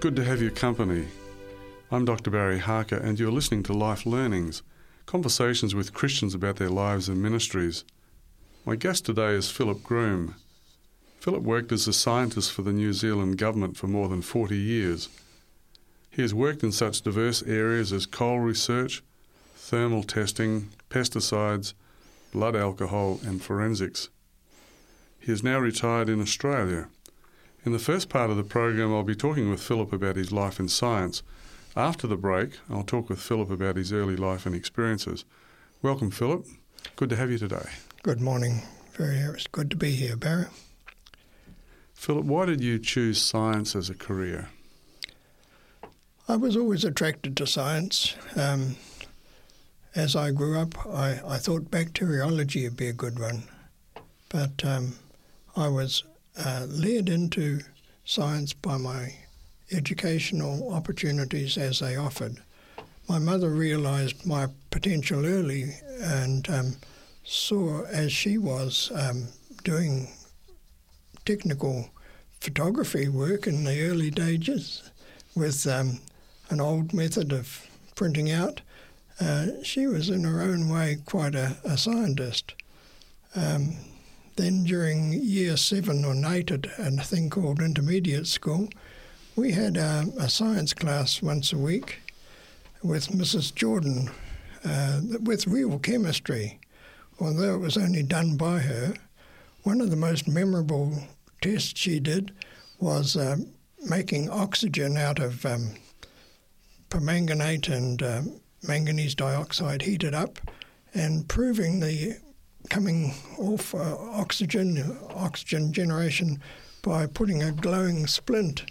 Good to have your company. I'm Dr. Barry Harker, and you're listening to Life Learnings conversations with Christians about their lives and ministries. My guest today is Philip Groom. Philip worked as a scientist for the New Zealand government for more than 40 years. He has worked in such diverse areas as coal research, thermal testing, pesticides, blood alcohol, and forensics. He is now retired in Australia. In the first part of the program, I'll be talking with Philip about his life in science. After the break, I'll talk with Philip about his early life and experiences. Welcome, Philip. Good to have you today. Good morning. Very, it's good to be here, Barry. Philip, why did you choose science as a career? I was always attracted to science. Um, as I grew up, I, I thought bacteriology would be a good one. But um, I was uh, led into science by my educational opportunities as they offered. My mother realized my potential early and um, saw as she was um, doing technical photography work in the early days with um, an old method of printing out. Uh, she was in her own way quite a, a scientist. Um, then during year seven or eight at a thing called intermediate school, we had a, a science class once a week with Mrs. Jordan uh, with real chemistry. Although it was only done by her, one of the most memorable tests she did was uh, making oxygen out of um, permanganate and uh, manganese dioxide heated up and proving the coming off uh, oxygen, oxygen generation by putting a glowing splint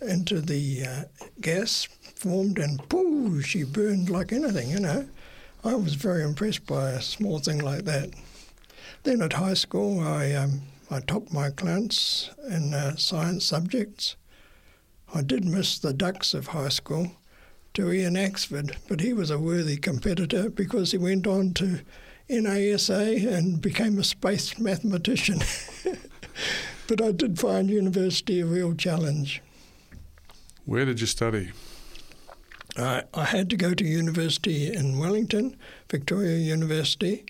into the uh, gas formed and pooh, she burned like anything, you know. I was very impressed by a small thing like that. Then at high school, I, um, I topped my class in uh, science subjects. I did miss the dux of high school to Ian Axford, but he was a worthy competitor because he went on to NASA and became a space mathematician. but I did find university a real challenge. Where did you study? I, I had to go to university in Wellington, Victoria University,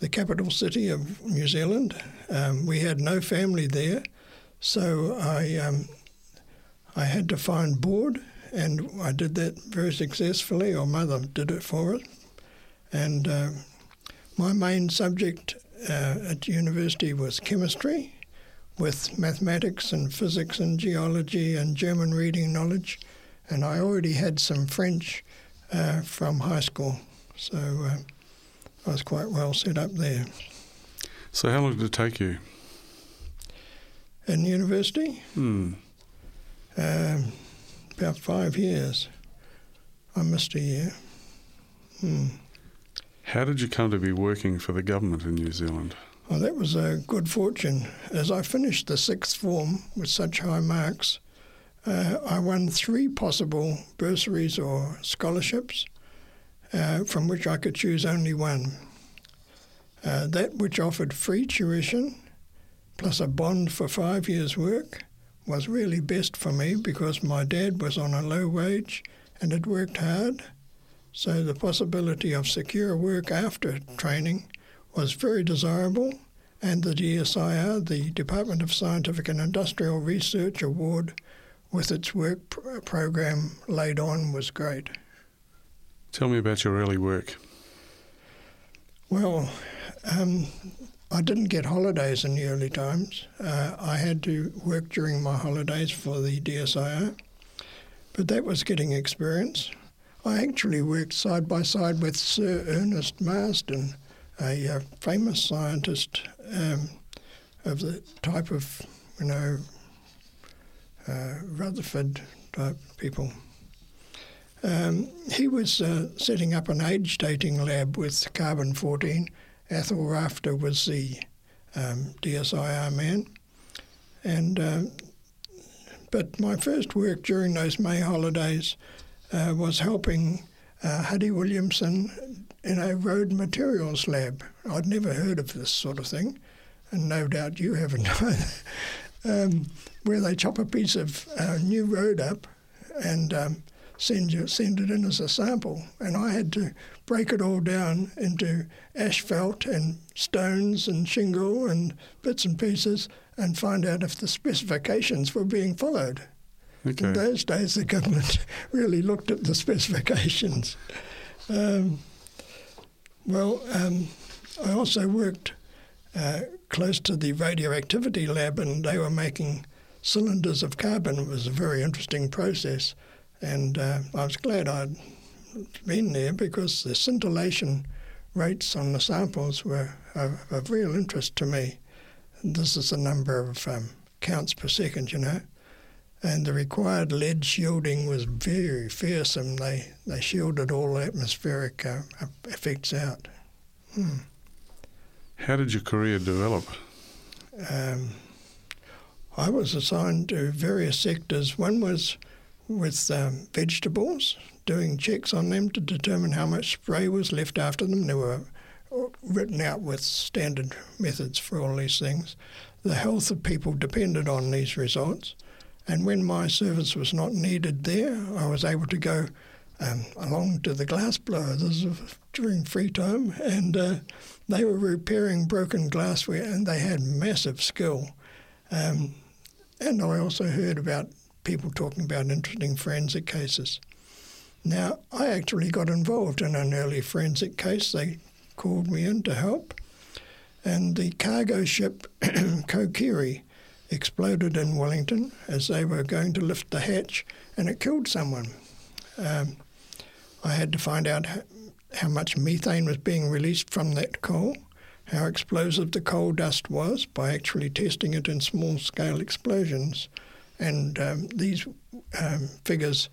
the capital city of New Zealand. Um, we had no family there, so I um, I had to find board, and I did that very successfully. Or mother did it for us, and uh, my main subject uh, at university was chemistry, with mathematics and physics and geology and German reading knowledge, and I already had some French uh, from high school, so uh, I was quite well set up there. So, how long did it take you? In university? Hmm. Um, about five years. I missed a year. Hmm. How did you come to be working for the government in New Zealand? Well, that was a good fortune. As I finished the sixth form with such high marks, uh, I won three possible bursaries or scholarships, uh, from which I could choose only one. Uh, that which offered free tuition plus a bond for five years' work was really best for me because my dad was on a low wage and had worked hard so the possibility of secure work after training was very desirable, and the DSIR, the Department of Scientific and Industrial Research Award, with its work pr- program laid on, was great. Tell me about your early work. Well, um, I didn't get holidays in the early times. Uh, I had to work during my holidays for the DSIR, but that was getting experience. I actually worked side by side with Sir Ernest Marsden, a uh, famous scientist um, of the type of, you know, uh, Rutherford type people. Um, he was uh, setting up an age dating lab with carbon 14. Athol Rafter was the um, DSIR man. And uh, but my first work during those May holidays uh, was helping uh, Huddy Williamson in a road materials lab. I'd never heard of this sort of thing, and no doubt you haven't either. um, where they chop a piece of uh, new road up and um, send you, send it in as a sample. And I had to break it all down into asphalt and stones and shingle and bits and pieces and find out if the specifications were being followed. Okay. In those days, the government really looked at the specifications. Um, well, um, I also worked uh, close to the radioactivity lab, and they were making cylinders of carbon. It was a very interesting process, and uh, I was glad I'd been there because the scintillation rates on the samples were of, of real interest to me. This is the number of um, counts per second, you know. And the required lead shielding was very fearsome. They they shielded all atmospheric uh, effects out. Hmm. How did your career develop? Um, I was assigned to various sectors. One was with um, vegetables, doing checks on them to determine how much spray was left after them. They were written out with standard methods for all these things. The health of people depended on these results. And when my service was not needed there, I was able to go um, along to the glass blower. This was during free time, and uh, they were repairing broken glassware, and they had massive skill. Um, and I also heard about people talking about interesting forensic cases. Now, I actually got involved in an early forensic case. They called me in to help, and the cargo ship Kokiri exploded in Wellington as they were going to lift the hatch, and it killed someone. Um, I had to find out how much methane was being released from that coal, how explosive the coal dust was by actually testing it in small scale explosions. And um, these um, figures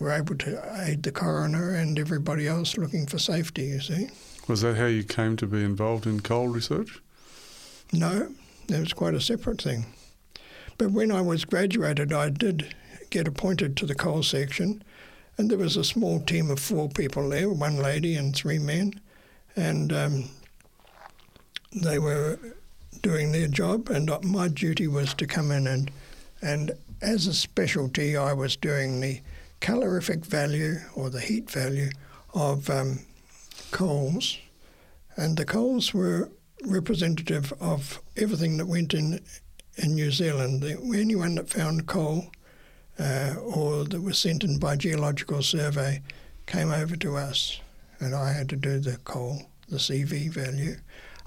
were able to aid the coroner and everybody else looking for safety, you see. Was that how you came to be involved in coal research? No, that was quite a separate thing. But when I was graduated, I did get appointed to the coal section, and there was a small team of four people there one lady and three men. And um, they were doing their job, and my duty was to come in and, and as a specialty, I was doing the calorific value or the heat value of um, coals, and the coals were representative of everything that went in in New Zealand. Anyone that found coal uh, or that was sent in by geological survey came over to us, and I had to do the coal, the CV value.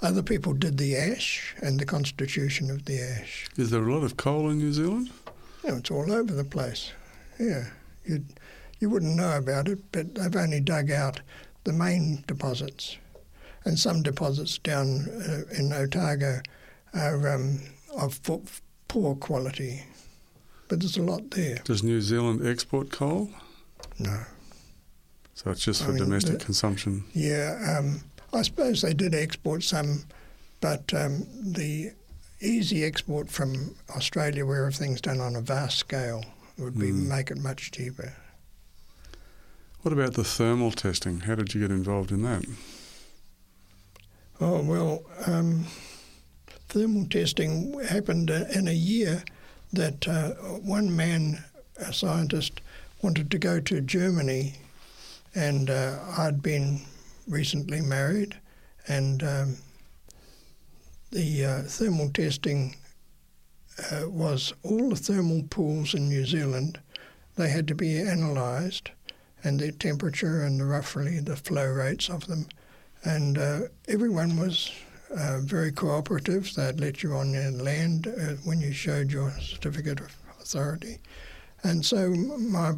Other people did the ash and the constitution of the ash. Is there a lot of coal in New Zealand? Yeah, it's all over the place. Yeah, you you wouldn't know about it, but they've only dug out the main deposits, and some deposits down uh, in Otago are um, of poor quality. But there's a lot there. Does New Zealand export coal? No. So it's just for I mean, domestic the, consumption? Yeah. Um, I suppose they did export some, but um, the easy export from Australia, where everything's done on a vast scale, would be mm. make it much cheaper. What about the thermal testing? How did you get involved in that? Oh well, um, thermal testing happened in a year that uh, one man, a scientist, wanted to go to Germany, and uh, I'd been recently married, and um, the uh, thermal testing uh, was all the thermal pools in New Zealand. They had to be analysed, and their temperature and roughly the flow rates of them, and uh, everyone was uh, very cooperative. They'd let you on their land uh, when you showed your certificate of authority. And so my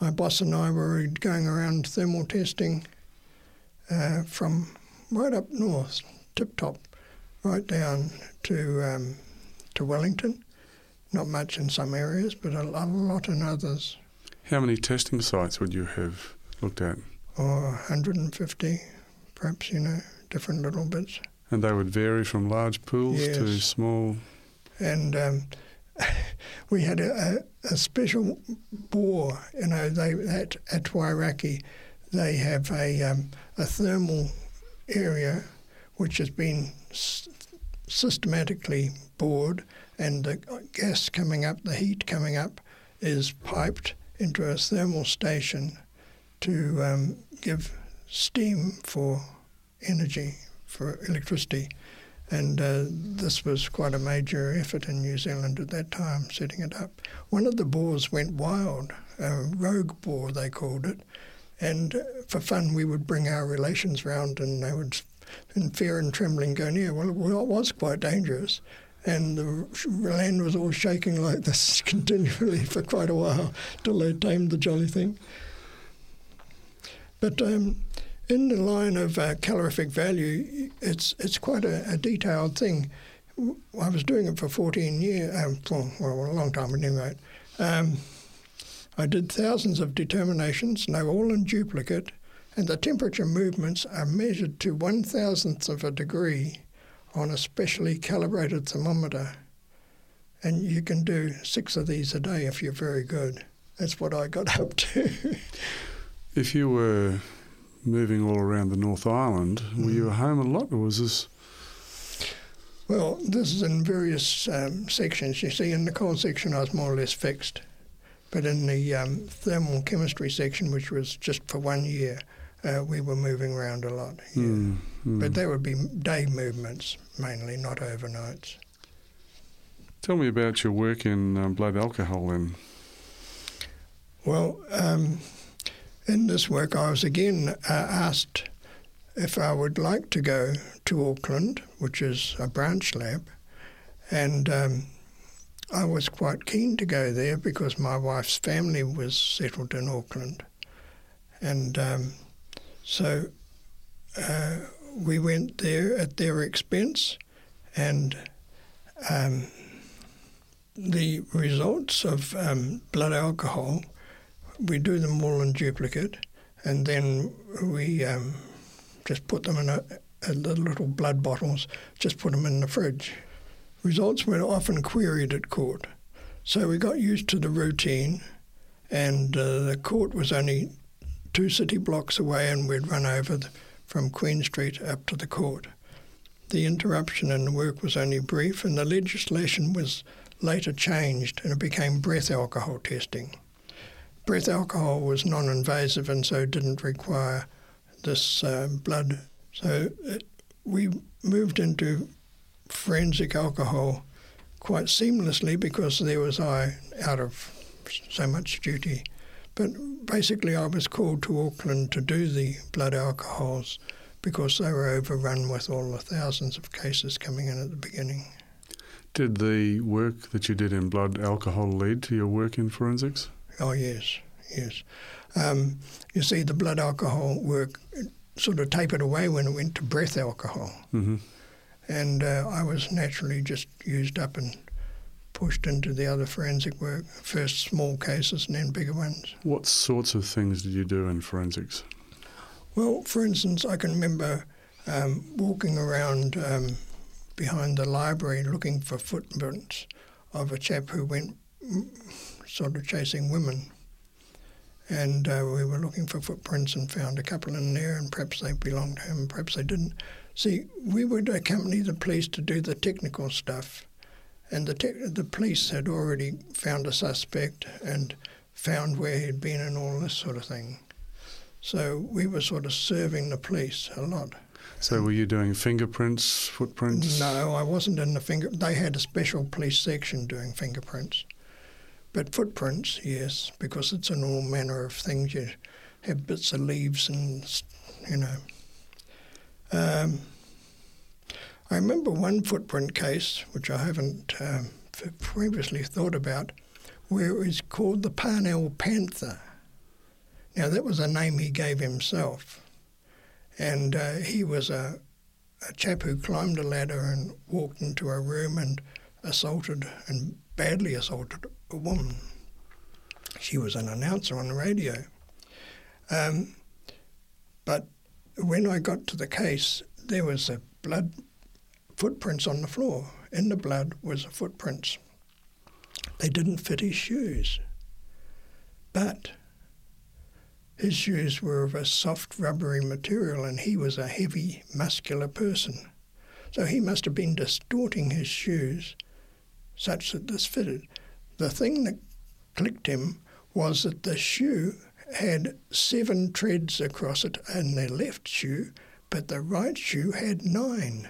my boss and I were going around thermal testing uh, from right up north, tip top, right down to um, to Wellington. Not much in some areas, but a, a lot in others. How many testing sites would you have looked at? Oh, 150, perhaps, you know different little bits. And they would vary from large pools yes. to small. And um, we had a, a, a, special bore, you know, they at, at Wairakei, they have a, um, a thermal area which has been s- systematically bored, and the gas coming up, the heat coming up, is piped into a thermal station to um, give steam for energy, for electricity. And uh, this was quite a major effort in New Zealand at that time, setting it up. One of the bores went wild, a rogue bore, they called it. And for fun, we would bring our relations round and they would, in fear and trembling, go near. Well, it was quite dangerous. And the land was all shaking like this continually for quite a while till they tamed the jolly thing. But um, in the line of uh, calorific value, it's it's quite a, a, detailed thing. I was doing it for 14 years, um, for well, a long time anyway. Um, I did thousands of determinations, now all in duplicate, and the temperature movements are measured to one thousandth of a degree on a specially calibrated thermometer. And you can do six of these a day if you're very good. That's what I got up to. if you were moving all around the North Island. Mm. Were you at home a lot, or was this? Well, this is in various um, sections. You see, in the coal section, I was more or less fixed, but in the um, thermal chemistry section, which was just for one year, uh, we were moving around a lot. Yeah. Mm, mm. But they would be day movements mainly, not overnights. Tell me about your work in um, blood alcohol then. Well, um, in this work, I was again uh, asked if I would like to go to Auckland, which is a branch lab, and um, I was quite keen to go there because my wife's family was settled in Auckland, and um, so uh, we went there at their expense, and um, the results of um, blood alcohol we do them all in duplicate, and then we um, just put them in a, a little blood bottles, just put them in the fridge. Results were often queried at court, so we got used to the routine, and uh, the court was only two city blocks away, and we'd run over the, from Queen Street up to the court. The interruption in the work was only brief, and the legislation was later changed, and it became breath alcohol testing breath alcohol was non invasive and so didn't require this uh, blood. So it, we moved into forensic alcohol quite seamlessly because there was I out of so much duty. But basically, I was called to Auckland to do the blood alcohols because they were overrun with all the thousands of cases coming in at the beginning. Did the work that you did in blood alcohol lead to your work in forensics? Oh, yes, yes. Um, you see, the blood alcohol work sort of tapered away when it went to breath alcohol. Mm-hmm. And uh, I was naturally just used up and pushed into the other forensic work, first small cases and then bigger ones. What sorts of things did you do in forensics? Well, for instance, I can remember um, walking around um, behind the library looking for footprints of a chap who went sort of chasing women. And uh, we were looking for footprints and found a couple in there, and perhaps they belonged to him, perhaps they didn't. See, we would accompany the police to do the technical stuff, and the te- the police had already found a suspect and found where he'd been and all this sort of thing. So we were sort of serving the police a lot. So were you doing fingerprints, footprints? No, I wasn't in the finger. They had a special police section doing fingerprints. But footprints, yes, because it's in all manner of things. You have bits of leaves and, you know. Um, I remember one footprint case, which I haven't um, previously thought about, where it was called the Parnell Panther. Now, that was a name he gave himself. And uh, he was a, a chap who climbed a ladder and walked into a room and assaulted and badly assaulted a woman. She was an announcer on the radio. Um, but when I got to the case, there was a blood footprints on the floor. In the blood was a footprints. They didn't fit his shoes. But his shoes were of a soft, rubbery material, and he was a heavy, muscular person. So he must have been distorting his shoes such that this fitted. The thing that clicked him was that the shoe had seven treads across it in the left shoe, but the right shoe had nine.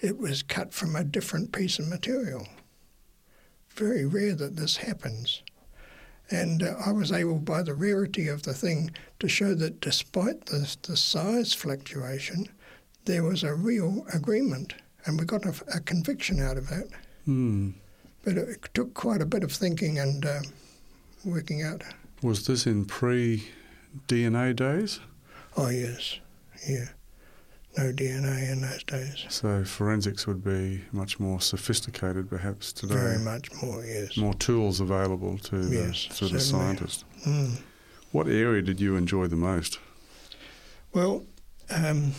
It was cut from a different piece of material. Very rare that this happens. And uh, I was able, by the rarity of the thing, to show that despite the, the size fluctuation, there was a real agreement, and we got a, a conviction out of that. Hmm. But it took quite a bit of thinking and uh, working out. Was this in pre DNA days? Oh, yes, yeah. No DNA in those days. So forensics would be much more sophisticated, perhaps today. Very much more, yes. More tools available to the, Yes, to the scientist. Mm. What area did you enjoy the most? Well, um,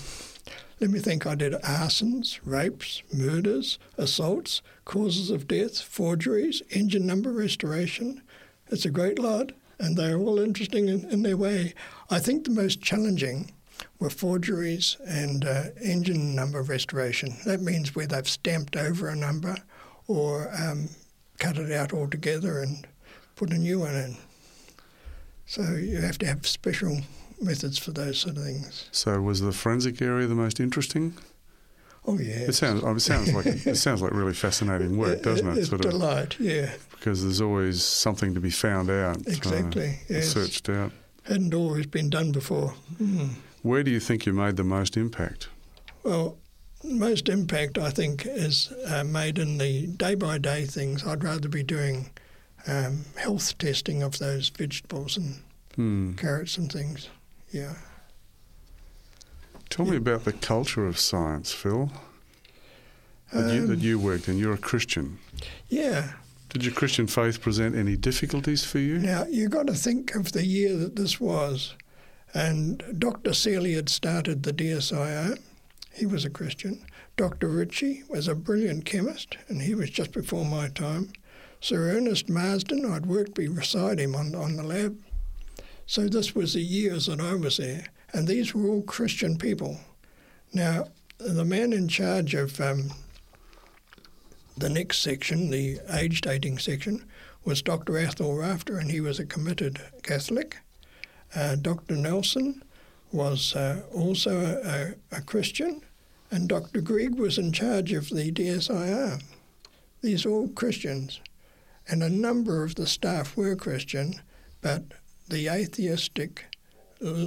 let me think. I did arsons, rapes, murders, assaults, causes of death, forgeries, engine number restoration. It's a great lot, and they're all interesting in, in their way. I think the most challenging were forgeries and uh, engine number restoration. That means where they've stamped over a number or um, cut it out altogether and put a new one in. So you have to have special methods for those sort of things. So was the forensic area the most interesting? Oh yeah, It sounds. It sounds like it sounds like really fascinating work, doesn't it? It's Sort of delight, yeah, because there's always something to be found out, uh, exactly. yes, searched out. hadn't always been done before. Mm. Where do you think you made the most impact? Well, most impact I think is uh, made in the day by day things. I'd rather be doing um, health testing of those vegetables and Hmm. carrots and things. Yeah. Tell me about the culture of science, Phil. That, you, that Um, you worked in. You're a Christian. Yeah. Did your Christian faith present any difficulties for you? Now you've got to think of the year that this was, and Dr. Seeley had started the DSIR. He was a Christian. Dr. Ritchie was a brilliant chemist, and he was just before my time. Sir Ernest Marsden, I'd worked beside him on on the lab. So this was the years that I was there, and these were all Christian people. Now, the man in charge of um, the next section, the age dating section, was Dr. Athol Rafter, and he was a committed Catholic. Uh, Dr. Nelson was uh, also a, a, Christian, and Dr. Grieg was in charge of the DSIR. These are all Christians, and a number of the staff were Christian, but the atheistic uh,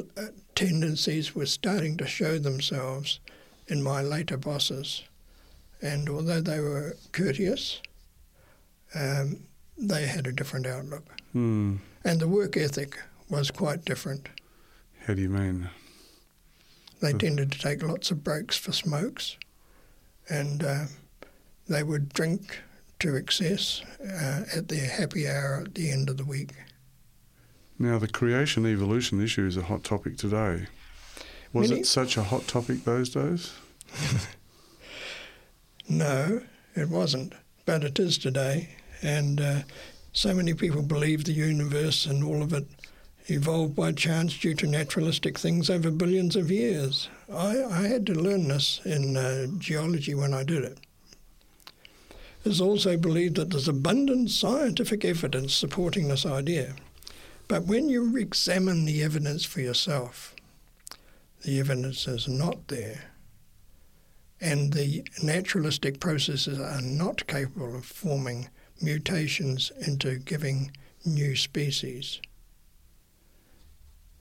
tendencies were starting to show themselves in my later bosses. And although they were courteous, um, they had a different outlook. Hmm. And the work ethic was quite different. How do you mean? They tended to take lots of breaks for smokes, and uh, they would drink to excess uh, at their happy hour at the end of the week. Now, the creation evolution issue is a hot topic today. Was Many- it such a hot topic those days? No, it wasn't, but it is today. And uh, so many people believe the universe and all of it evolved by chance due to naturalistic things over billions of years. I, I had to learn this in uh, geology when I did it. It's also believed that there's abundant scientific evidence supporting this idea. But when you examine the evidence for yourself, the evidence is not there and the naturalistic processes are not capable of forming mutations into giving new species.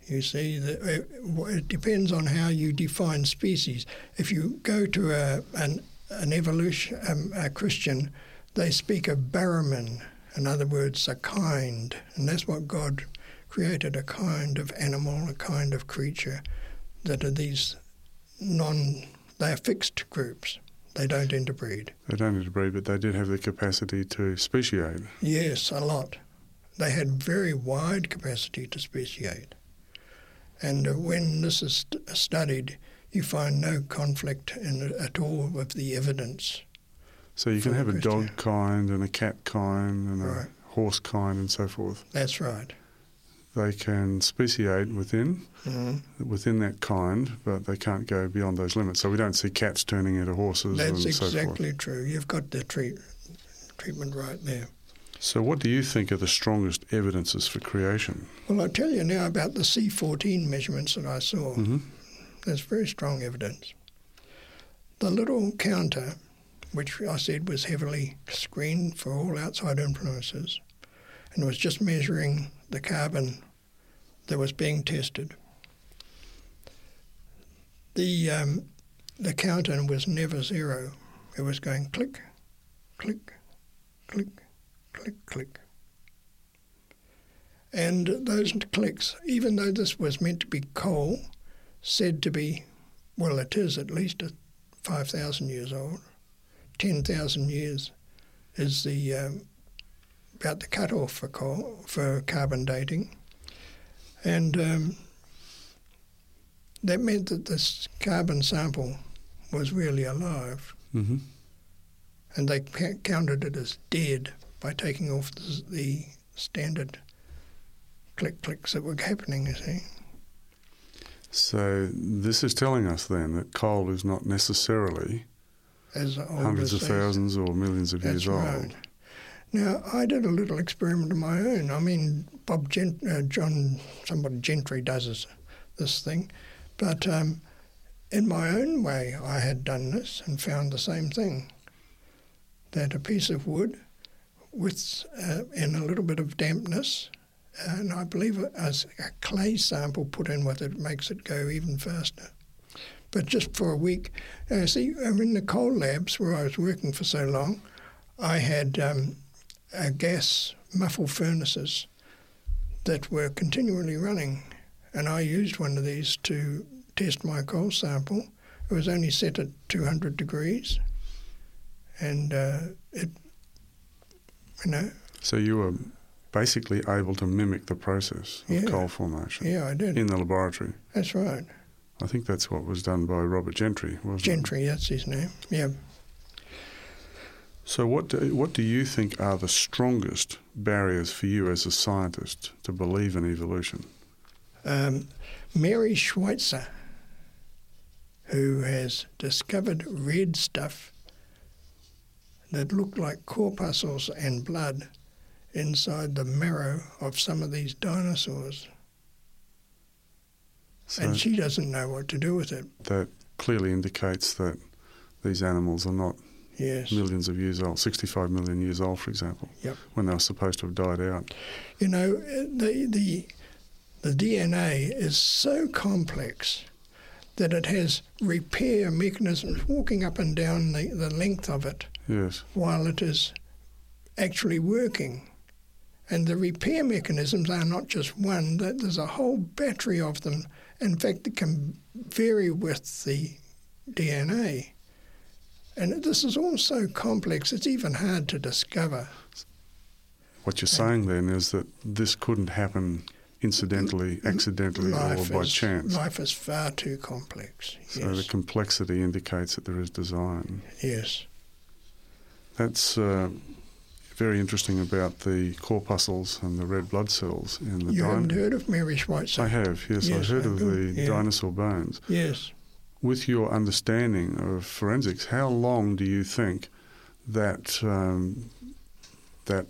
You see, uh, it depends on how you define species. If you go to a, an, an evolution, um, a Christian, they speak of baramin, in other words, a kind, and that's what God created a kind of animal, a kind of creature that are these non they are fixed groups. They don't interbreed. They don't interbreed, but they did have the capacity to speciate. Yes, a lot. They had very wide capacity to speciate. And uh, when this is st- studied, you find no conflict in at all with the evidence. So you can have a dog kind and a cat kind and Right. a horse kind and so forth. That's right. They can speciate within Mhm. within that kind, but they can't go beyond those limits. So we don't see cats turning into horses That's and so forth. exactly true. You've got the treat, treatment right there. So, what do you think are the strongest evidences for creation? Well, I'll tell you now about the C14 measurements that I saw. hmm There's very strong evidence. The little counter, which I said was heavily screened for all outside influences, and was just measuring the carbon that was being tested. The um, the counter was never zero. It was going click, click, click, click, click. And those clicks, even though this was meant to be coal, said to be, well, it is at least a 5,000 years old. 10,000 years is the um, about the cutoff for coal for carbon dating, and um, that meant that this carbon sample was really alive, hmm and they ca- counted it as dead by taking off the, the standard click clicks that were happening. You see. So, this is telling us then that coal is not necessarily as hundreds of thousands or millions of That's years right. old. Now, I did a little experiment of my own. I mean, Bob Gent- uh, John, somebody Gentry does this, this thing, but um, in my own way, I had done this and found the same thing. That a piece of wood with uh, in a little bit of dampness, and I believe a, a clay sample put in with it makes it go even faster. But just for a week, uh, see, in the coal labs where I was working for so long, I had um, uh, gas muffle furnaces that were continually running, and I used one of these to test my coal sample. It was only set at 200 degrees, and uh, it, you know, So, you were basically able to mimic the process of Yeah. coal formation yeah, I did. in the laboratory. That's right. I think that's what was done by Robert Gentry, wasn't it? Gentry, that's his name. Yeah. So, what do, what do you think are the strongest barriers for you as a scientist to believe in evolution? Um, Mary Schweitzer, who has discovered red stuff that looked like corpuscles and blood inside the marrow of some of these dinosaurs. So and she doesn't know what to do with it. that clearly indicates that these animals are not Yes. millions of years old, 65 million years old, for example, Yep. when they were supposed to have died out. You know, uh, the, the, the DNA is so complex that it has repair mechanisms walking up and down the, the length of it Yes. while it is actually working. And the repair mechanisms are not just one, that there's a whole battery of them. In fact, it can vary with the DNA. And this is all so complex, it's even hard to discover. What you're saying then is that this couldn't happen incidentally, accidentally, or by is, chance. life is far too complex. So the complexity indicates that there is design. yes. That's uh, very interesting about the corpuscles and the red blood cells in the You haven't heard of Mary Schweitzer? I have, yes, Yes, I heard oh, of the yeah. dinosaur bones. Yes. With your understanding of forensics, how long do you think that um, that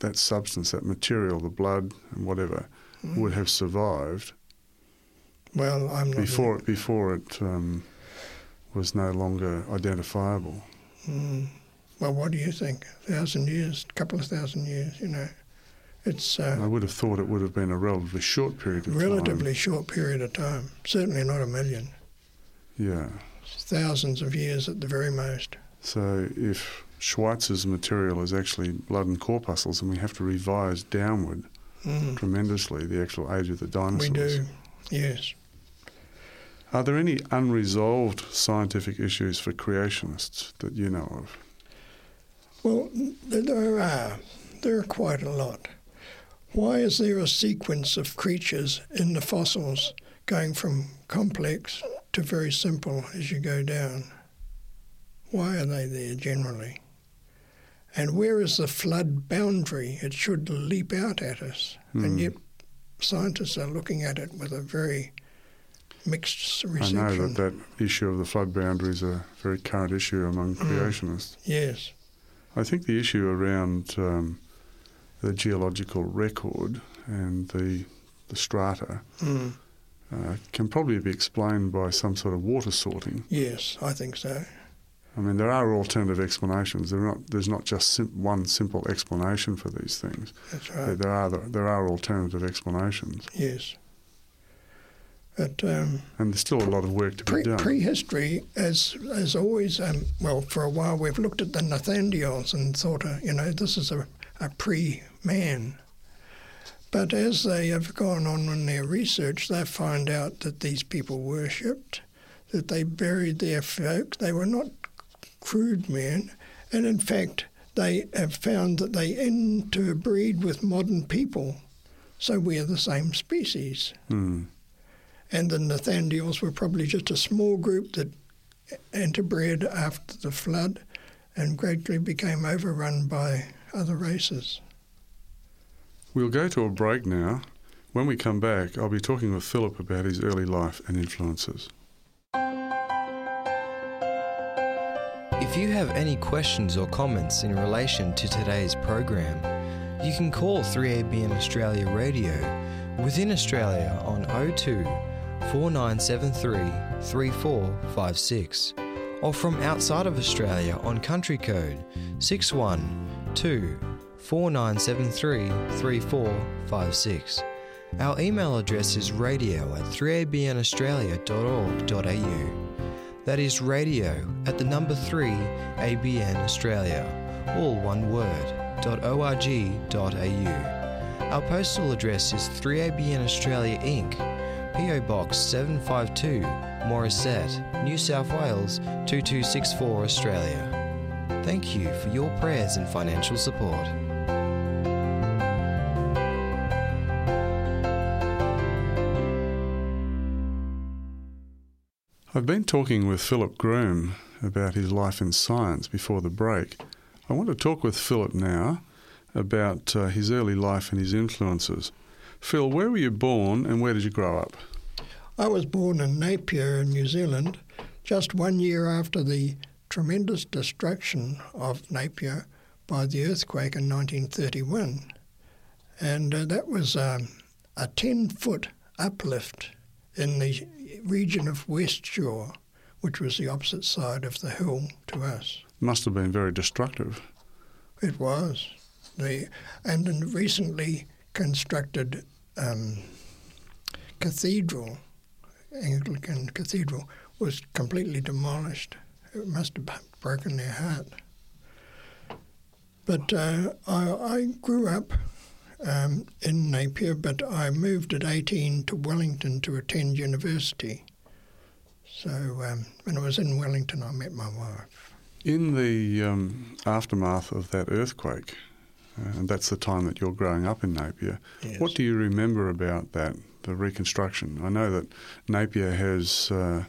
that substance, that material, the blood and whatever, Mm. would have survived Well, I'm not. before it before it um, was no longer identifiable? Mm. Well, what do you think? A thousand years, a couple of thousand years, you know. It's uh, I would have thought it would have been a relatively short period of time. relatively short period of time. Certainly not a million. Yeah. Thousands of years at the very most. So if Schweitzer's material is actually blood and corpuscles, and we have to revise downward Mm. tremendously the actual age of the dinosaurs. We do, yes. Are there any unresolved scientific issues for creationists that you know of? Well, there are. There are quite a lot. Why is there a sequence of creatures in the fossils going from complex to very simple as you go down? Why are they there generally? And where is the flood boundary? It should leap out at us. Hmm. And yet scientists are looking at it with a very mixed reception. I know that that issue of the flood boundary is a very current issue among Mm. creationists. Yes. I think the issue around um, the geological record and the the strata Mm. Uh, can probably be explained by some sort of water sorting. Yes, I think so. I mean, there are alternative explanations. There are not, there's not just sim- one simple explanation for these things. That's There, right. there are there are alternative explanations, Yes. But um, and there's still a lot of work to be done. prehistory, as as always, um, well, for a while we've looked at the Neanderthals and thought, uh, you know, this is a, a pre-man. But as they have gone on in their research, they find out that these people worshipped, that they buried their folk. They were not crude men, and in fact, they have found that they interbreed with modern people. So we are the same species Hmm. and the Neanderthals were probably just a small group that interbred after the flood and gradually became overrun by other races. We'll go to a break now. When we come back, I'll be talking with Philip about his early life and influences. If you have any questions or comments in relation to today's program, you can call 3ABN Australia Radio within Australia on 02 4973 3456 or from outside of Australia on country code 612 4973 3456. Our email address is radio at 3abnaustralia.org.au. That is radio at the number 3 ABN Australia, all one word, .org.au. Our postal address is 3ABN Australia Inc., PO Box 752, Morisset, New South Wales 2264 Australia. Thank you for your prayers and financial support. I've been talking with Philip Groom about his life in science before the break. I want to talk with Philip now about uh, his early life and his influences. Phil, where were you born and where did you grow up? I was born in Napier in New Zealand just one year after the tremendous destruction of Napier by the earthquake in 1931. And uh, that was um, a 10 foot uplift in the region of West Shore, which was the opposite side of the hill to us. Must have been very destructive. It was. The, and a recently constructed um, cathedral, Anglican cathedral, was completely demolished. It must have broken their heart. But uh, I, I grew up um, in Napier, but I moved at 18 to Wellington to attend university. So um, when I was in Wellington, I met my wife. In the um, aftermath of that earthquake, uh, and that's the time that you're growing up in Napier, Yes. what do you remember about that, the reconstruction? I know that Napier has. Uh,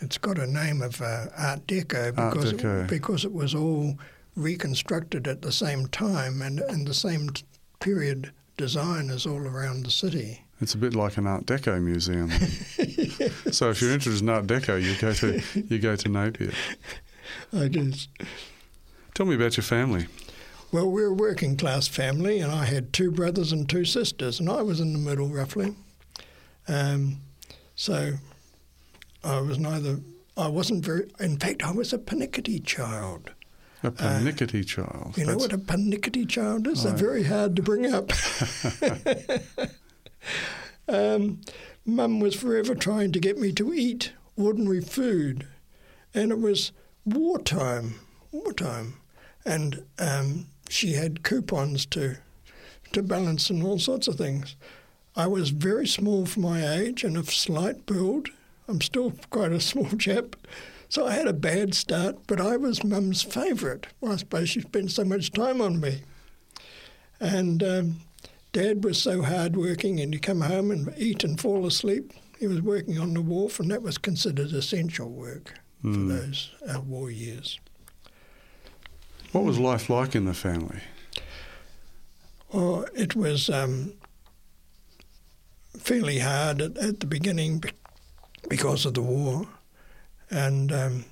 It's got a name of uh, Art Deco Art because Deco. It, because it was all reconstructed at the same time and in the same t- period design as all around the city. It's a bit like an Art Deco museum. So if you're interested in Art Deco, you go to you go to Napier. I just Tell me about your family. well, we're a working class family, and I had two brothers and two sisters, and I was in the middle roughly. Um, so I was neither. I wasn't very. In fact, I was a panickety child. A panickety child. You know That's- what a panickety child is? They're Right. very hard to bring up. um, Mum was forever trying to get me to eat ordinary food, and it was wartime, wartime, and um, she had coupons to to balance and all sorts of things. I was very small for my age and of slight build. I'm still quite a small chap. So I had a bad start, but I was Mum's favourite. Well, I suppose she spent so much time on me. And um, Dad was so hard-working, and he'd come home and eat and fall asleep. He was working on the wharf, and that was considered essential work for Hmm. those uh, war years. What was life like in the family? Or it was um, fairly hard at, at the beginning because of the war, and um,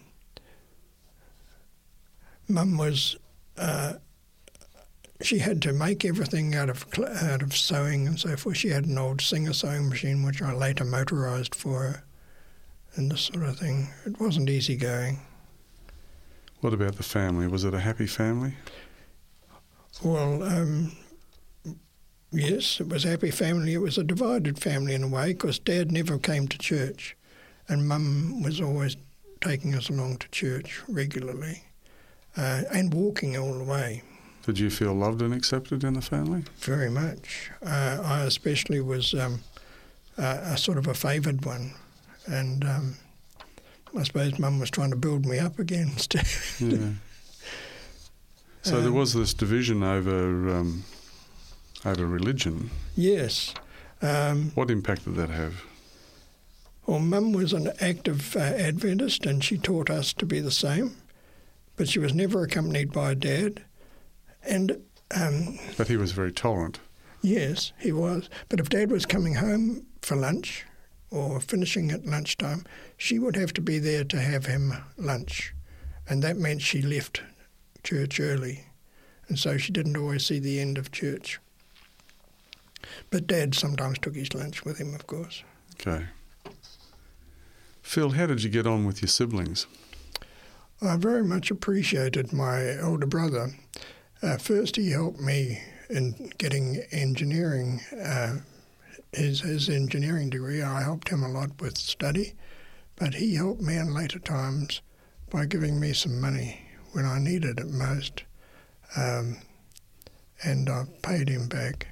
Mum was uh, she had to make everything out of out of sewing and so forth. She had an old Singer sewing machine, which I later motorised for her, and this sort of thing. It wasn't easy going. What about the family? Was it a happy family? Well, um, yes, it was a happy family. It was a divided family in a way because Dad never came to church, and Mum was always taking us along to church regularly, uh, and walking all the way. Did you feel loved and accepted in the family? Very much. Uh, I especially was um, a sort of a favoured one, and um, I suppose Mum was trying to build me up again. yeah. So um, there was this division over um, over religion. Yes. Um, what impact did that have? Well, Mum was an active uh, Adventist, and she taught us to be the same, but she was never accompanied by Dad. And um, but he was very tolerant. Yes, he was. But if Dad was coming home for lunch or finishing at lunchtime, she would have to be there to have him lunch, and that meant she left church early, and so she didn't always see the end of church. But Dad sometimes took his lunch with him, of course. Okay. Phil, how did you get on with your siblings? I very much appreciated my older brother. Uh, first, he helped me in getting engineering, uh, his, his engineering degree. I helped him a lot with study, but he helped me in later times by giving me some money when I needed it most. Um, and I paid him back.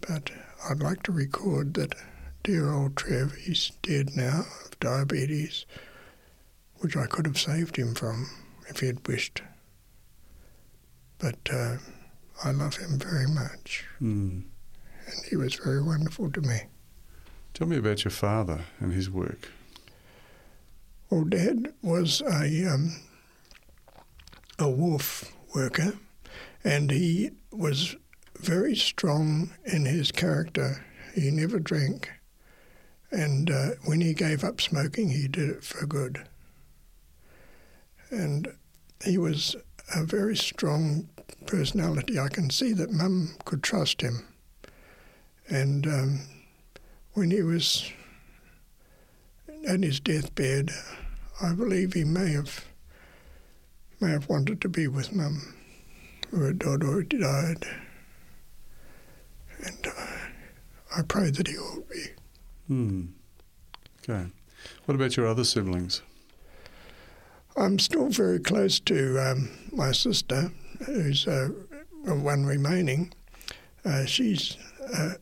But I'd like to record that dear old Trev, he's dead now of diabetes, which I could have saved him from if he had wished. But uh, I love him very much. Mm. And he was very wonderful to me. Tell me about your father and his work. Well, Dad was a, um, a wharf worker, and he was very strong in his character. He never drank, and uh, when he gave up smoking, he did it for good. And he was a very strong personality. I can see that Mum could trust him. And um, when he was at his deathbed, I believe he may have may have wanted to be with Mum, who had already died. And uh, I pray that he will be. Hmm. Okay. What about your other siblings? I'm still very close to um, my sister, who's uh, one remaining. Uh, she's uh,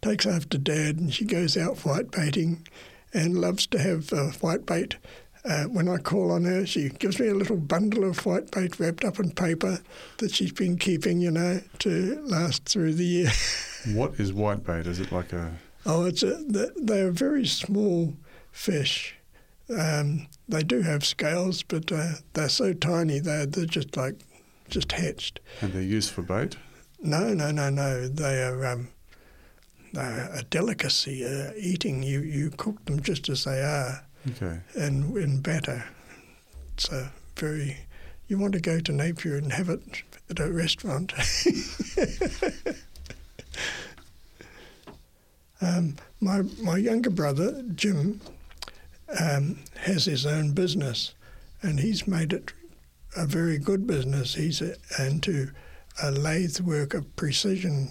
takes after Dad, and she goes out white baiting, and loves to have uh, white bait. Uh, when I call on her, she gives me a little bundle of white bait wrapped up in paper that she's been keeping, you know, to last through the year. what is white bait? Is it like a? Oh, it's a. They're very small fish um, they do have scales, but uh, they're so tiny they're, they're just like just hatched. And they're used for bait? No, no, no, no. They are um, they're a delicacy. Uh, eating, you, you cook them just as they are. Okay. And in batter. It's a very. You want to go to Napier and have it at a restaurant. um, my my younger brother Jim um, has his own business, and he's made it a very good business. He's into a lathe work of precision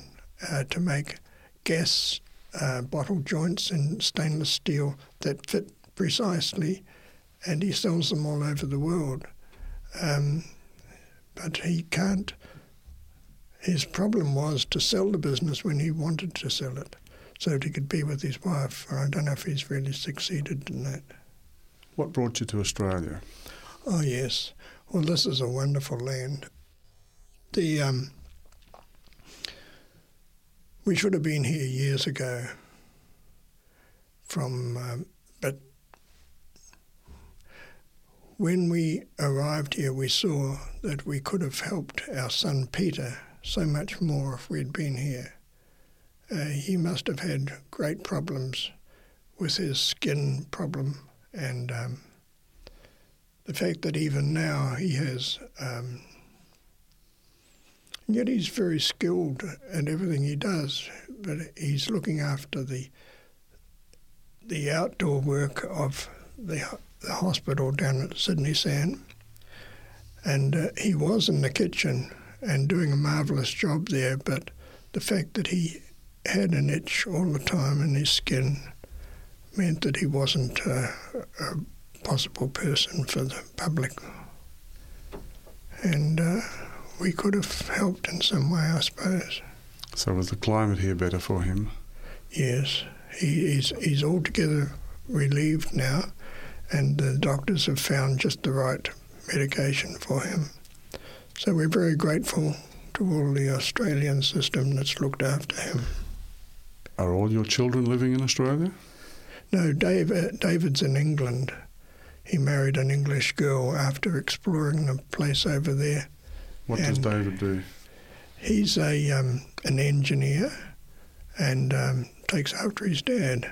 uh, to make gas uh, bottle joints in stainless steel that fit precisely, and he sells them all over the world. Um, but he can't. His problem was to sell the business when he wanted to sell it so that he could be with his wife. I don't know if he's really succeeded in that. What brought you to Australia? Oh, yes. Well, this is a wonderful land. The um, we should have been here years ago. From um, but when we arrived here, we saw that we could have helped our son Peter so much more if we'd been here. Uh, he must have had great problems with his skin problem and um, the fact that even now he has um, yet he's very skilled at everything he does, but he's looking after the the outdoor work of the, the hospital down at Sydney San. And uh, he was in the kitchen and doing a marvellous job there, but the fact that he had an itch all the time in his skin meant that he wasn't uh, a possible person for the public. And uh, we could have helped in some way, I suppose. So was the climate here better for him? Yes, he, he's, he's altogether relieved now, and the doctors have found just the right medication for him. So we're very grateful to all the Australian system that's looked after him. Are all your children living in Australia? No, Dave, uh, David's in England. He married an English girl after exploring the place over there. What does David do? He's a um, an engineer and um, takes after his dad.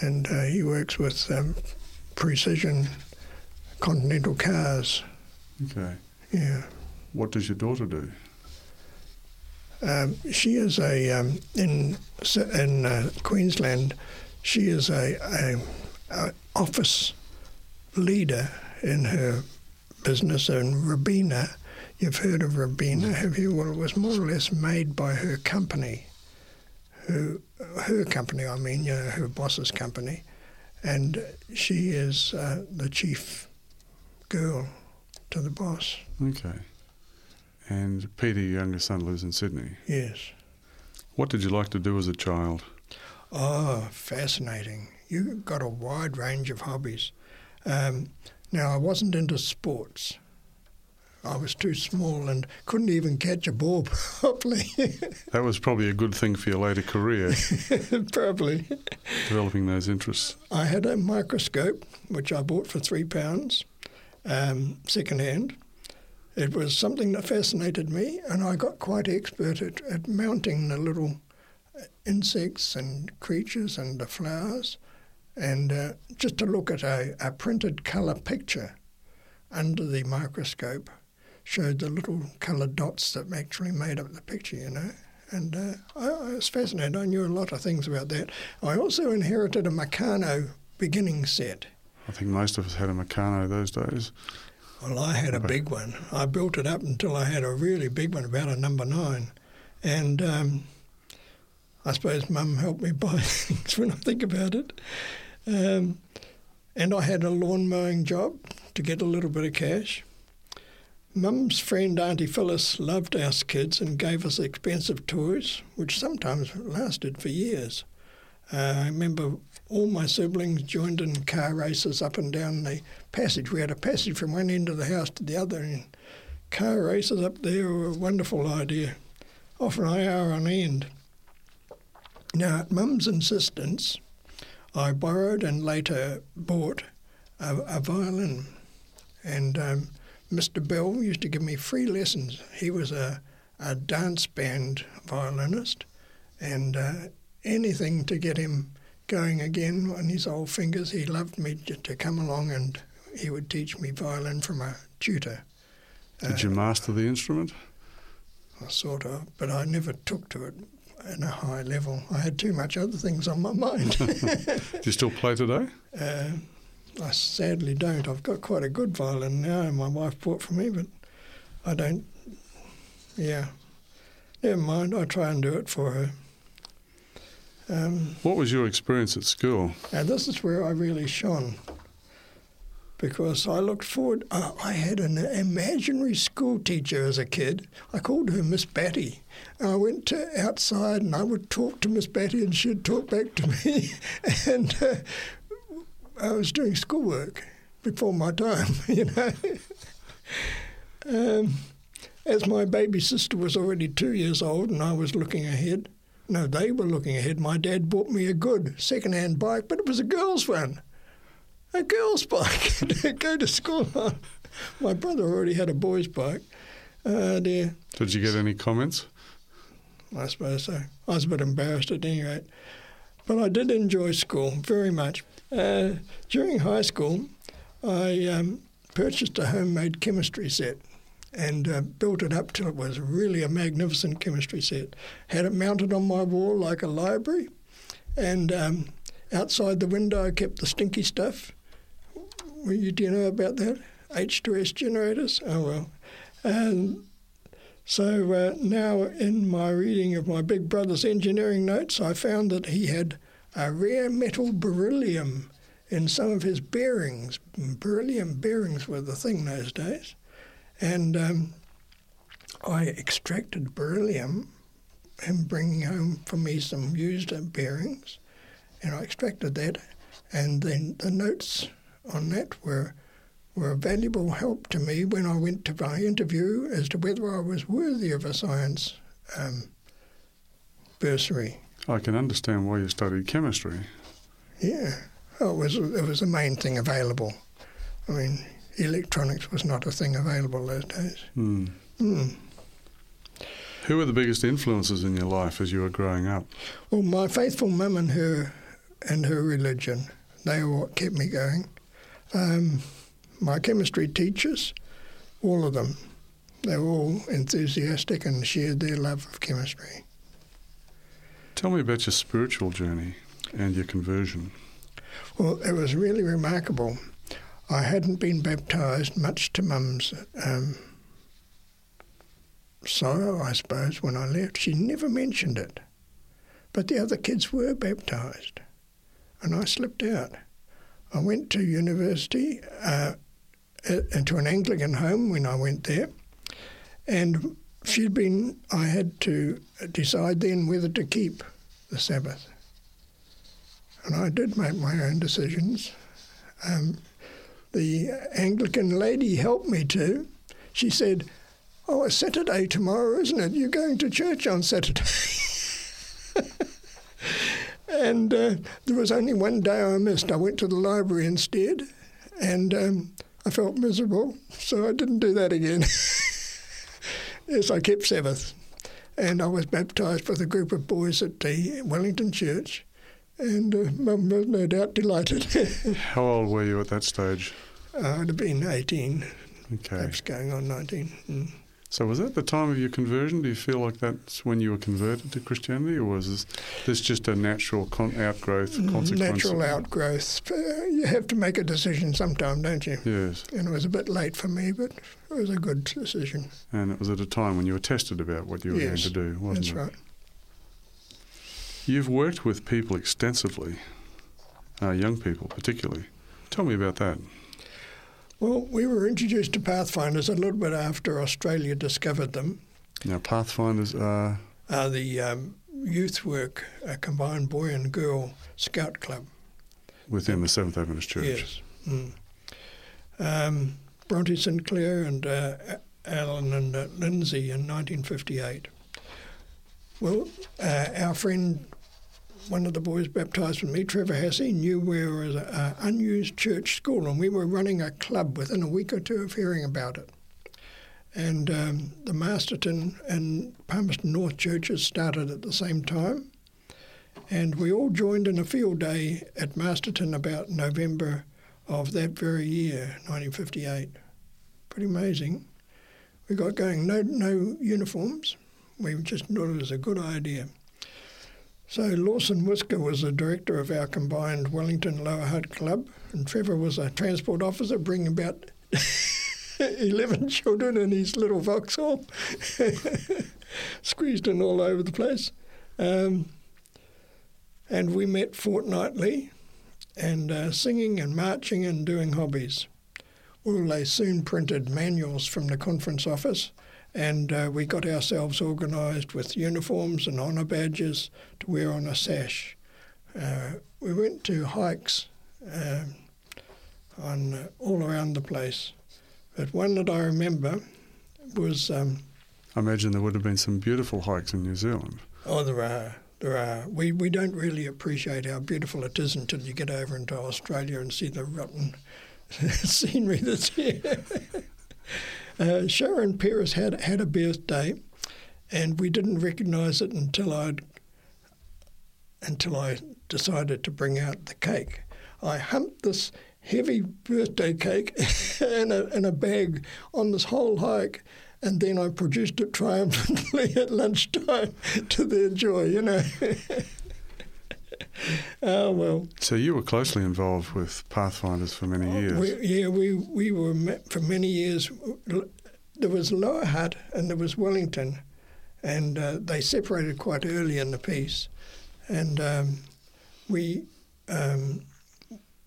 And uh, he works with um, precision Continental cars. Okay. Yeah. What does your daughter do? Um, she is a um, in in uh, Queensland. She is a, a, a office leader in her business in Robina. You've heard of Robina, have you? Well, it was more or less made by her company, who her company, I mean, you know, her boss's company, and she is uh, the chief girl to the boss. Okay. And Peter, your younger son, lives in Sydney. Yes. What did you like to do as a child? Oh, fascinating. You've got a wide range of hobbies. Um, now, I wasn't into sports. I was too small and couldn't even catch a ball properly. That was probably a good thing for your later career, Probably. developing those interests. I had a microscope, which I bought for three pounds, um, second hand. It was something that fascinated me, and I got quite expert at, at mounting the little uh, insects and creatures and the flowers. And uh, just to look at a, a printed colour picture under the microscope showed the little coloured dots that actually made up the picture, you know. And uh, I, I was fascinated. I knew a lot of things about that. I also inherited a Meccano beginning set. I think most of us had a Meccano those days. Well, I had a big one. I built it up until I had a really big one, about a number nine. And um, I suppose Mum helped me buy things when I think about it. Um, and I had a lawn mowing job to get a little bit of cash. Mum's friend Auntie Phyllis loved us kids and gave us expensive toys, which sometimes lasted for years. Uh, I remember all my siblings joined in car races up and down the passage. We had a passage from one end of the house to the other, and car races up there were a wonderful idea, often an hour on end. Now, at Mum's insistence, I borrowed and later bought a, a violin, and um, Mr. Bell used to give me free lessons. He was a, a dance band violinist, and uh, anything to get him going again on his old fingers. He loved me to, to come along and he would teach me violin from a tutor. Did you master the instrument? Uh, sort of, but I never took to it at a high level. I had too much other things on my mind. Do you still play today? uh, I sadly don't. I've got quite a good violin now, my wife bought for me, but I don't. Yeah, never mind. I try and do it for her. Um, What was your experience at school? Now, this is where I really shone because I looked forward. Uh, I had an imaginary school teacher as a kid. I called her Miss Batty. And I went to outside and I would talk to Miss Batty and she'd talk back to me. and uh, I was doing schoolwork before my time, you know. um, as my baby sister was already two years old and I was looking ahead, no, they were looking ahead. My dad bought me a good second-hand bike, but it was a girl's one. A girl's bike to go to school on. My brother already had a boy's bike. Uh, dear, Did you get any comments? I suppose so. I was a bit embarrassed at any rate. But I did enjoy school very much. Uh, during high school, I um, purchased a homemade chemistry set. And uh, built it up till it was really a magnificent chemistry set. Had it mounted on my wall like a library, and um, outside the window I kept the stinky stuff. Well, you, do you know about that? H2S generators? Oh well. And so uh, now, in my reading of my big brother's engineering notes, I found that he had a rare metal beryllium in some of his bearings. Beryllium bearings were the thing those days. And um, I extracted beryllium and bringing home for me some used bearings. And I extracted that. And then the notes on that were were a valuable help to me when I went to my interview as to whether I was worthy of a science um, bursary. I can understand why you studied chemistry. Yeah, oh, it was it was the main thing available. I mean, electronics was not a thing available those days. Mm. Mm. Who were the biggest influences in your life as you were growing up? Well, my faithful mum and her and her religion. They were what kept me going. Um, my chemistry teachers, all of them, they were all enthusiastic and shared their love of chemistry. Tell me about your spiritual journey and your conversion. Well, it was really remarkable. I hadn't been baptised, much to Mum's um, sorrow, I suppose, when I left. She never mentioned it. But the other kids were baptised, and I slipped out. I went to university uh, into an Anglican home when I went there, and she'd been. I had to decide then whether to keep the Sabbath, and I did make my own decisions. Um, the Anglican lady helped me to. She said, "Oh, it's Saturday tomorrow, isn't it? You're going to church on Saturday." and uh, there was only one day I missed. I went to the library instead, and um, I felt miserable, so I didn't do that again. yes, I kept Sabbath. And I was baptised with a group of boys at the Wellington Church, and uh, Mum was no doubt delighted. How old were you at that stage? Uh, I'd have been 18, Okay. perhaps going on 19. Mm. So was that the time of your conversion? Do you feel like that's when you were converted to Christianity, or was this, this just a natural con- outgrowth consequence? Mm, Natural outgrowth. Uh, you have to make a decision sometime, don't you? Yes, And it was a bit late for me, but it was a good decision. and it was at a time when you were tested about what you were Yes, going to do, wasn't That's it? right. You've worked with people extensively, uh, young people particularly. Tell me about that. Well, we were introduced to Pathfinders a little bit after Australia discovered them. Now, Pathfinders are Uh, the um, youth work, a combined boy and girl scout club. within the Seventh Adventist Church. Yes. Mm. Um, Bronte Sinclair and uh, Alan and uh, Lindsay in 1958. Well, uh, our friend, one of the boys baptised with me, Trevor Hassey, knew we were an unused church school and we were running a club within a week or two of hearing about it. And um, the Masterton and Palmerston North churches started at the same time. And we all joined in a field day at Masterton about November of that very year, 1958. Pretty amazing. We got going, no, no uniforms. We just thought it was a good idea. So Lawson Whisker was the director of our combined Wellington Lower Hutt Club, and Trevor was a transport officer, bringing about 11 children in his little Vauxhall, squeezed in all over the place. Um, and we met fortnightly and uh, singing and marching and doing hobbies. Well, they soon printed manuals from the conference office, and uh, we got ourselves organised with uniforms and honour badges to wear on a sash. Uh, we went to hikes uh, on uh, all around the place, but one that I remember was um, I imagine there would have been some beautiful hikes in New Zealand. Oh, there are. There are. We, we don't really appreciate how beautiful it is until you get over into Australia and see the rotten scenery that's here. uh, Sharon Paris had, had a birthday, and we didn't recognise it until I'd until I decided to bring out the cake. I humped this heavy birthday cake in, a, in a bag on this whole hike, and then I produced it triumphantly at lunchtime to their joy, you know. oh well. So you were closely involved with Pathfinders for many Oh, years. We, yeah, we we were met for many years. There was Lower Hutt and there was Wellington, and uh, they separated quite early in the piece, and um, we. Um,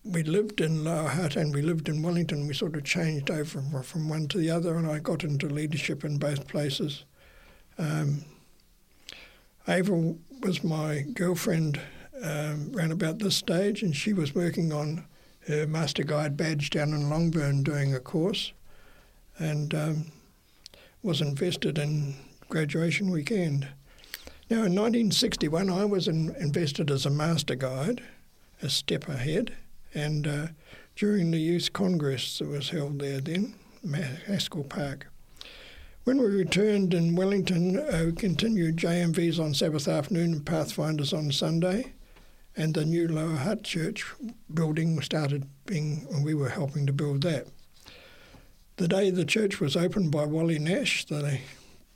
we lived in Lower Hutt and we lived in Wellington. We sort of changed over from, from one to the other, and I got into leadership in both places. Um, Ava was my girlfriend um, around about this stage, and she was working on her Master Guide badge down in Longburn doing a course, and um, was invested in graduation weekend. Now, in 1961, I was in, invested as a Master Guide, a step ahead, and uh, during the Youth Congress that was held there then, Haskell Park. When we returned in Wellington, uh, we continued JMVs on Sabbath afternoon and Pathfinders on Sunday, and the new Lower Hutt Church building started being, and we were helping to build that. The day the church was opened by Wally Nash, the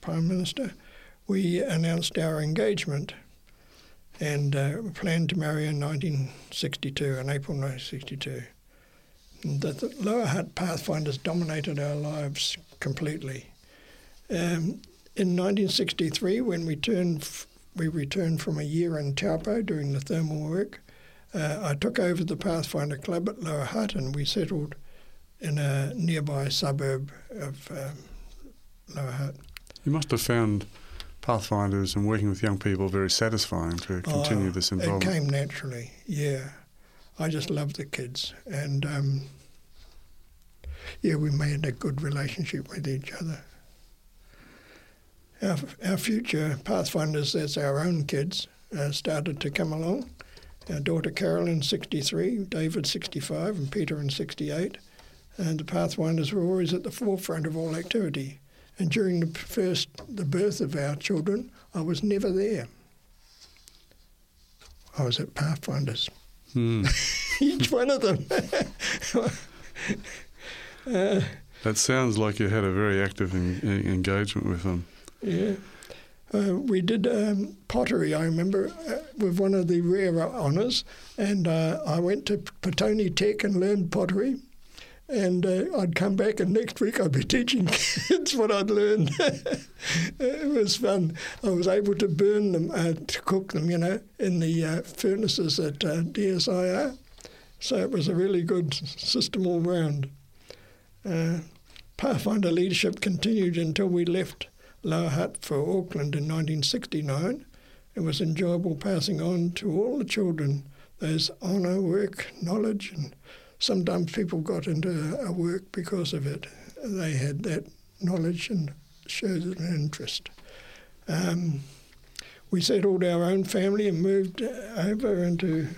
Prime Minister, we announced our engagement and uh, planned to marry in 1962, in April 1962. The, the Lower Hutt Pathfinders dominated our lives completely. Um, in 1963, when we turned, we returned from a year in Taupo doing the thermal work, uh, I took over the Pathfinder Club at Lower Hutt and we settled in a nearby suburb of um, Lower Hutt. You must have found Pathfinders and working with young people very satisfying to continue Oh, this involvement. It came naturally, yeah. I just love the kids, and um, yeah, we made a good relationship with each other. Our, our future pathfinders, that's our own kids, uh, started to come along. Our daughter Carolyn, 63, David, 65, and Peter in 68. And the pathfinders were always at the forefront of all activity. And during the first, the birth of our children, I was never there. I was at Pathfinders, Hmm. each one of them. uh, That sounds like you had a very active en- en- engagement with them. Yeah. Uh, we did um, pottery, I remember, uh, with one of the rare honours, and uh, I went to Petone Tech and learned pottery. And uh, I'd come back, and next week I'd be teaching kids what I'd learned. it was fun. I was able to burn them, uh, to cook them, you know, in the uh, furnaces at DSIR. So it was a really good system all round. Pathfinder leadership continued until we left Lower Hutt for Auckland in 1969. It was enjoyable passing on to all the children those honour, work, knowledge, and sometimes people got into a work because of it. They had that knowledge and showed an interest. Um, we settled our own family and moved over into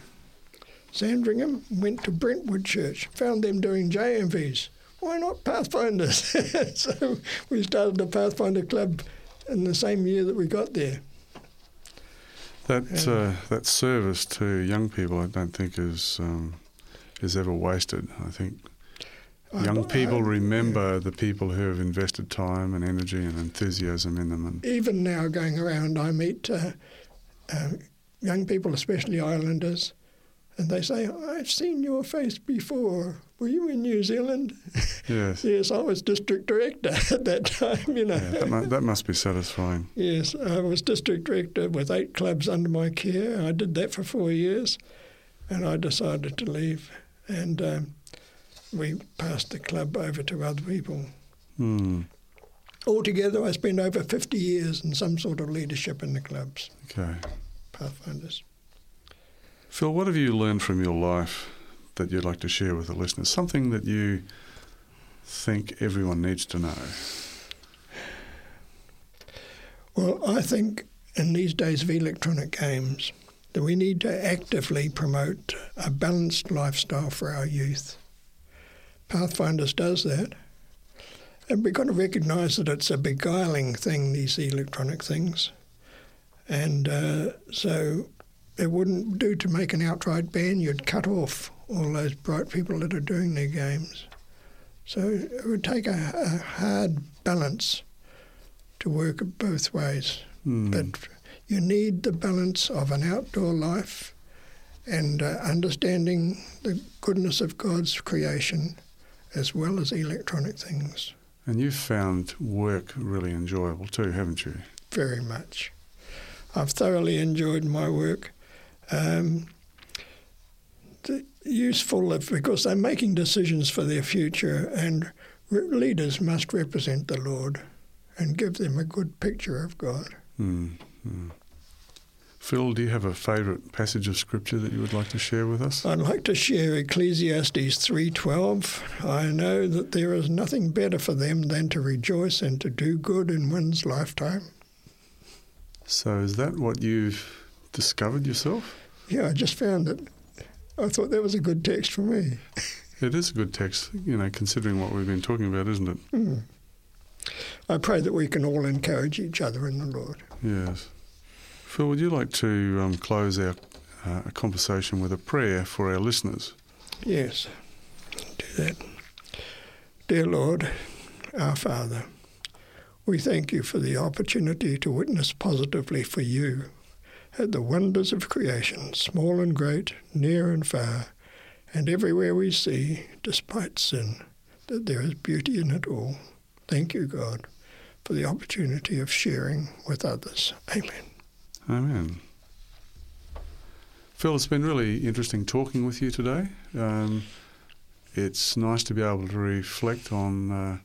Sandringham, went to Brentwood Church, found them doing JMVs. Why not Pathfinders? so we started the Pathfinder Club in the same year that we got there. That uh, that service to young people, I don't think is um, is ever wasted. I think young I- people I- remember the people who have invested time and energy and enthusiasm in them. And even now going around, I meet uh, uh, young people, especially Islanders, and they say, I've seen your face before. Were you in New Zealand? yes, yes, I was district director at that time, you know. yeah, that, mu- that must be satisfying. Yes, I was district director with eight clubs under my care. I did that for four years, and I decided to leave. And um, we passed the club over to other people. Hmm. Altogether, I spent over 50 years in some sort of leadership in the clubs, Okay, Pathfinders. Phil, what have you learned from your life that you'd like to share with the listeners? Something that you think everyone needs to know. Well, I think in these days of electronic games that we need to actively promote a balanced lifestyle for our youth. Pathfinders does that. And we've got to recognise that it's a beguiling thing, these electronic things. And uh, so it wouldn't do to make an outright ban. You'd cut off all those bright people that are doing their games. So it would take a, a hard balance to work both ways. Mm. But you need the balance of an outdoor life and uh, understanding the goodness of God's creation as well as electronic things and you've found work really enjoyable too, haven't you? very much. I've thoroughly enjoyed my work. Um, useful if, because they're making decisions for their future, and re- leaders must represent the Lord and give them a good picture of God. Mm. Mm. Phil, do you have a favourite passage of scripture that you would like to share with us? I'd like to share Ecclesiastes 3:12. I know that there is nothing better for them than to rejoice and to do good in one's lifetime. So, is that what you've discovered yourself? Yeah, I just found it. I thought that was a good text for me. It is a good text, you know, considering what we've been talking about, isn't it? Hmm. I pray that we can all encourage each other in the Lord. Yes. Phil, would you like to um, close our uh, conversation with a prayer for our listeners? Yes, do that. Dear Lord, our Father, we thank you for the opportunity to witness positively for you at the wonders of creation, small and great, near and far, and everywhere we see, despite sin, that there is beauty in it all. Thank you, God, for the opportunity of sharing with others. Amen. Amen. Phil, it's been really interesting talking with you today. Um, it's nice to be able to reflect on uh,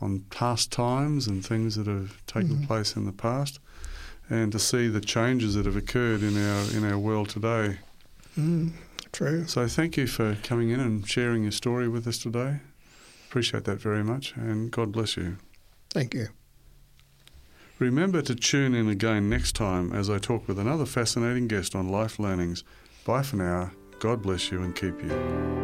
on past times and things that have taken Mhm. place in the past, and to see the changes that have occurred in our in our world today. Mm, true. So, thank you for coming in and sharing your story with us today. Appreciate that very much, and God bless you. Thank you. Remember to tune in again next time as I talk with another fascinating guest on Life Learnings. Bye for now. God bless you and keep you.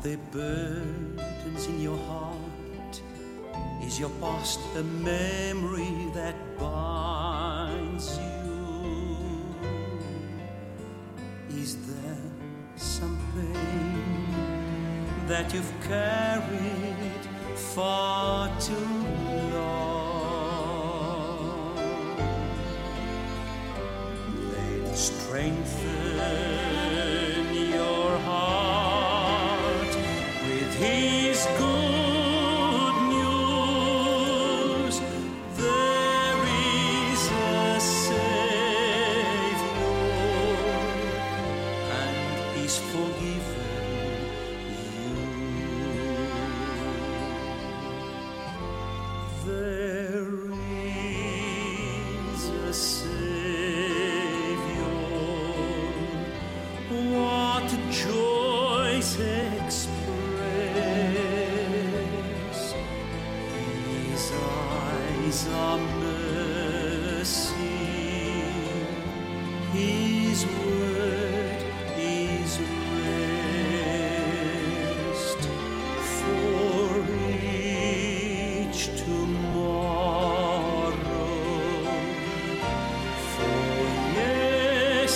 Are there burdens in your heart? Is your past a memory that binds you? Is there some pain that you've carried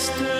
yesterday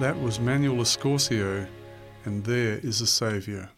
That was Manuel Escorcio, and there is a Saviour.